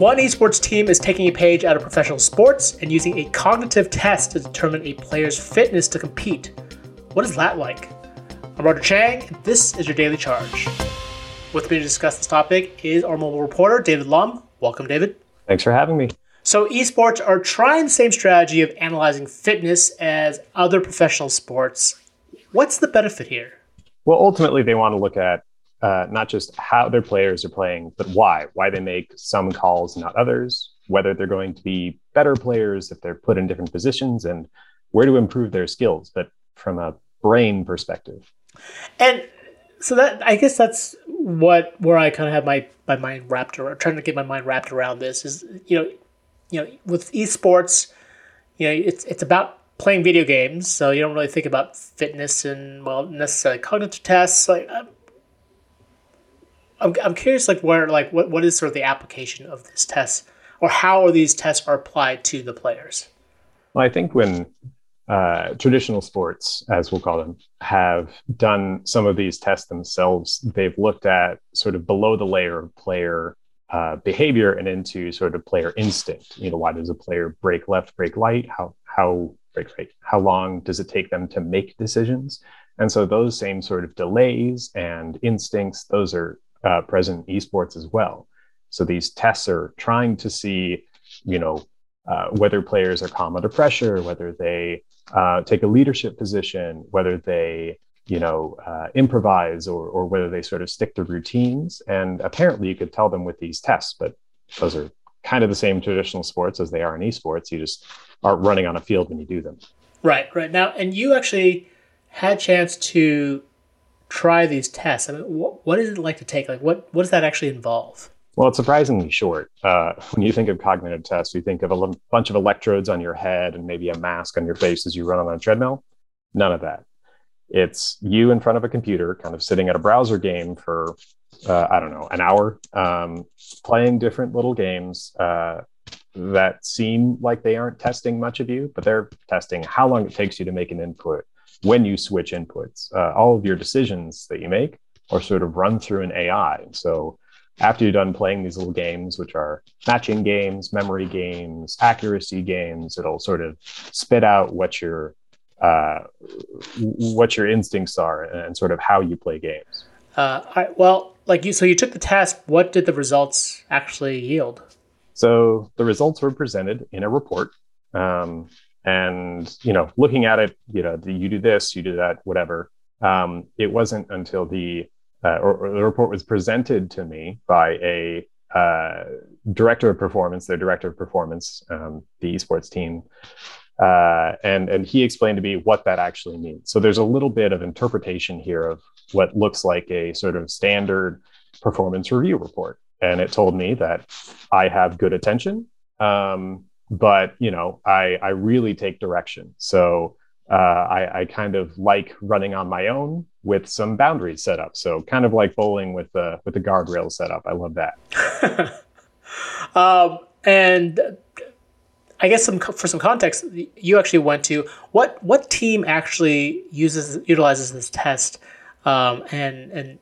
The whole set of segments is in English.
One esports team is taking a page out of professional sports and using a cognitive test to determine a player's fitness to compete. What is that like? I'm Roger Cheng, and this is your Daily Charge. With me to discuss this topic is our mobile reporter, David Lumb. Welcome, David. Thanks for having me. So, esports are trying the same strategy of analyzing fitness as other professional sports. What's the benefit here? Well, ultimately, they want to look at uh, not just how their players are playing, but why. Why they make some calls, and not others. Whether they're going to be better players if they're put in different positions, and where to improve their skills. But from a brain perspective. And so that I guess that's what where I kind of have my my mind wrapped around, trying to get my mind wrapped around this is you know, you know, with esports, you know, it's it's about playing video games, so you don't really think about fitness and well necessarily cognitive tests. Like, I'm, I'm, curious, like where like what what is sort of the application of this test, or how are these tests are applied to the players? Well, I think when uh, traditional sports, as we'll call them, have done some of these tests themselves. They've looked at sort of below the layer of player uh, behavior and into sort of player instinct. You know, why does a player break left, break right? How how break right? How long does it take them to make decisions? And so those same sort of delays and instincts, those are uh, present in esports as well. So these tests are trying to see, you know, uh, whether players are calm under pressure, whether they uh, take a leadership position, whether they you know uh, improvise or, or whether they sort of stick to routines. And apparently, you could tell them with these tests, but those are kind of the same traditional sports as they are in esports. You just aren't running on a field when you do them. Right, right now, and you actually had a chance to try these tests. I mean, what, what is it like to take? Like, what what does that actually involve? Well, it's surprisingly short. Uh, when you think of cognitive tests, you think of a l- bunch of electrodes on your head and maybe a mask on your face as you run on a treadmill. None of that. It's you in front of a computer, kind of sitting at a browser game for, uh, I don't know, an hour, um, playing different little games uh, that seem like they aren't testing much of you, but they're testing how long it takes you to make an input, when you switch inputs. Uh, all of your decisions that you make are sort of run through an AI. So after you're done playing these little games, which are matching games, memory games, accuracy games, it'll sort of spit out what your uh, what your instincts are and sort of how you play games. Uh, I, well, like you, so you took the test. What did the results actually yield? So the results were presented in a report, um, and you know, looking at it, you know, you do this, you do that, whatever. Um, it wasn't until the uh, or, or, the report was presented to me by a uh, director of performance, their director of performance, um, the esports team, uh, and and he explained to me what that actually means. So there's a little bit of interpretation here of what looks like a sort of standard performance review report, and it told me that I have good attention, um, but you know I I really take direction. So uh, I, I, kind of like running on my own with some boundaries set up. So kind of like bowling with the with the guardrails set up. I love that. um, and I guess some for some context, you actually went to what what team actually uses utilizes this test, um, and and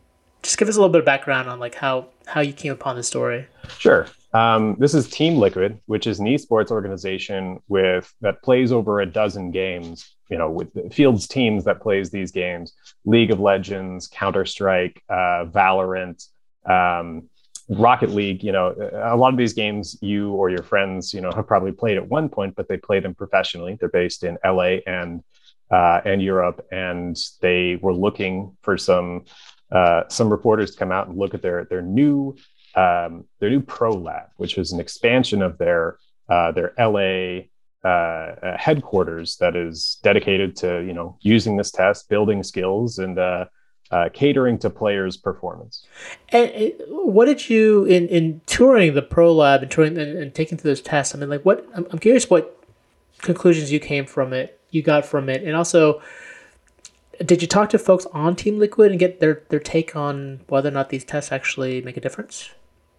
just give us a little bit of background on like how how you came upon the story. Sure. Um, this is Team Liquid, which is an esports organization with that plays over a dozen games. You know, with fields teams that plays these games: League of Legends, Counter Strike, uh, Valorant, um, Rocket League. You know, a lot of these games you or your friends, you know, have probably played at one point, but they play them professionally. They're based in LA and uh, and Europe, and they were looking for some uh, some reporters come out and look at their their new um, their new Pro Lab, which was an expansion of their uh, their LA uh, uh, headquarters that is dedicated to you know using this test, building skills, and uh, catering to players' performance. And what did you in in touring the Pro Lab and touring and, and taking through those tests? I mean, like, what I'm curious what conclusions you came from it, you got from it, and also did you talk to folks on Team Liquid and get their their take on whether or not these tests actually make a difference?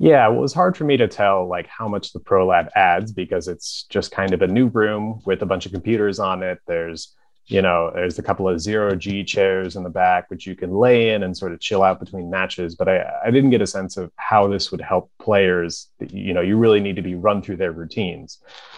Yeah, well, it was hard for me to tell like how much the Pro Lab adds because it's just kind of a new room with a bunch of computers on it. There's you know, there's a couple of zero G chairs in the back, which you can lay in and sort of chill out between matches. But I, I didn't get a sense of how this would help players. You know, you really need to be run through their routines.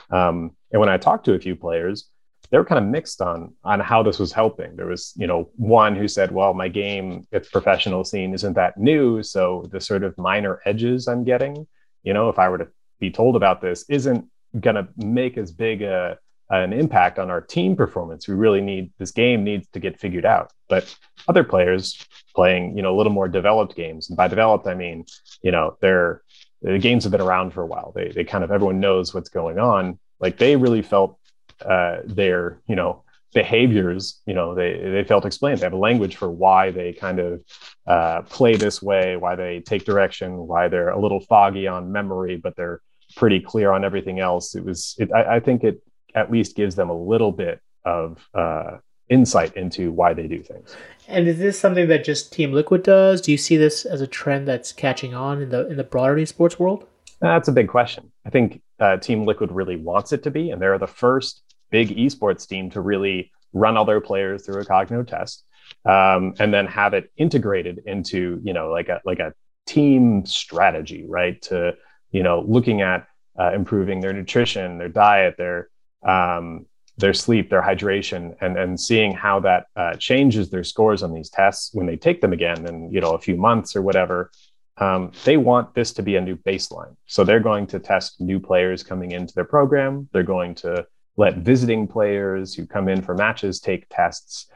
Um, and when I talked to a few players, they were kind of mixed on on how this was helping. There was, you know, one who said, "Well, my game the professional scene isn't that new, so the sort of minor edges I'm getting, you know, if I were to be told about this, isn't going to make as big a an impact on our team performance. We really need this game needs to get figured out. But other players playing, you know, a little more developed games, and by developed I mean, you know, they're the games have been around for a while. They they kind of everyone knows what's going on. Like they really felt uh, their you know behaviors you know they they felt explained. They have a language for why they kind of uh, play this way why they take direction why they're a little foggy on memory but they're pretty clear on everything else. It was it, I, I, think it at least gives them a little bit of uh, insight into why they do things. And is this something that just team liquid does? Do you see this as a trend that's catching on in the in the broader esports world? That's a big question. I think uh, team liquid really wants it to be and they're the first big esports team to really run all their players through a cognitive test um, and then have it integrated into you know like a like a team strategy right? To you know looking at uh, improving their nutrition their diet their um, their sleep their hydration and and seeing how that uh, changes their scores on these tests when they take them again in you know a few months or whatever um, they want this to be a new baseline. So they're going to test new players coming into their program. They're going to let visiting players who come in for matches take tests.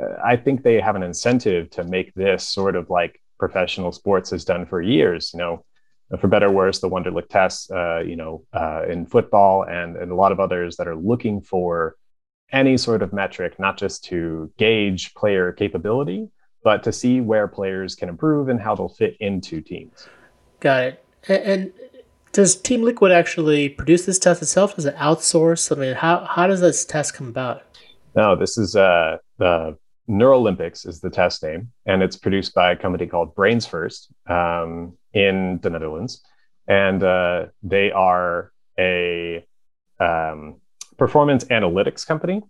Uh, I think they have an incentive to make this sort of like professional sports has done for years. You know, for better or worse, the Wonderlic tests, uh, you know, uh, in football and, and a lot of others that are looking for any sort of metric, not just to gauge player capability, but to see where players can improve and how they'll fit into teams. Got it. And does Team Liquid actually produce this test itself? Does it outsource? I mean, how, how does this test come about? No, this is uh, the Neurolympics is the test name, and it's produced by a company called Brains First um, in the Netherlands, and uh, they are a um, performance analytics company.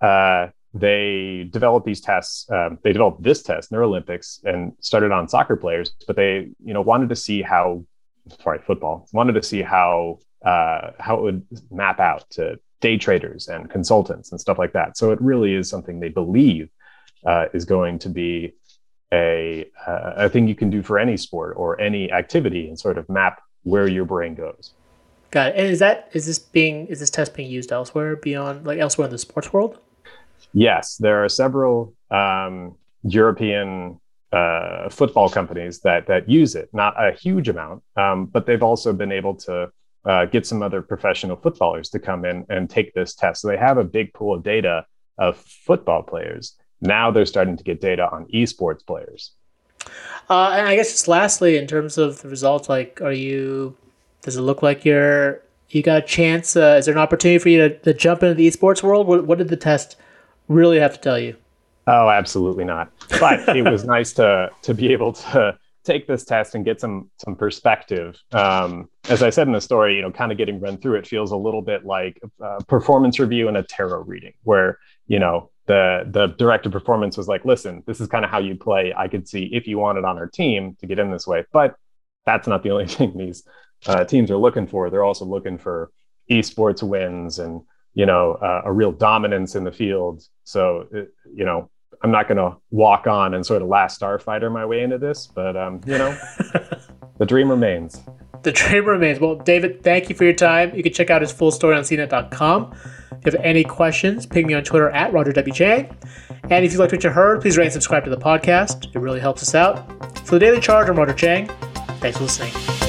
Uh, they developed these tests. Um, they developed this test, Neurolympics, and started on soccer players. But they, you know, wanted to see how sorry, football. Wanted to see how uh, how it would map out to day traders and consultants and stuff like that. So it really is something they believe uh, is going to be a uh, a thing you can do for any sport or any activity and sort of map where your brain goes. Got it. And is that is this being is this test being used elsewhere beyond like elsewhere in the sports world? Yes, there are several um, European uh, football companies that that use it. Not a huge amount, um, but they've also been able to uh, get some other professional footballers to come in and take this test. So they have a big pool of data of football players. Now they're starting to get data on esports players. Uh, and I guess just lastly, in terms of the results, like, are you? Does it look like you're you got a chance? Uh, is there an opportunity for you to, to jump into the esports world? What, what did the test really have to tell you? Oh, absolutely not. But it was nice to to be able to take this test and get some some perspective. Um, as I said in the story, you know, kind of getting run through it feels a little bit like a performance review and a tarot reading, where you know the the director performance was like, "Listen, this is kind of how you play. I could see if you wanted on our team to get in this way, but that's not the only thing these uh, teams are looking for. They're also looking for esports wins and you know uh, a real dominance in the field. So you know I'm not going to walk on and sort of last starfighter my way into this, but um, you know, the dream remains. The dream remains. Well, David, thank you for your time. You can check out his full story on CNET.com. If you have any questions, ping me on Twitter at Roger W. Cheng. And if you liked what you heard, please rate and subscribe to the podcast. It really helps us out. For the Daily Charge, I'm Roger Cheng. Thanks for listening.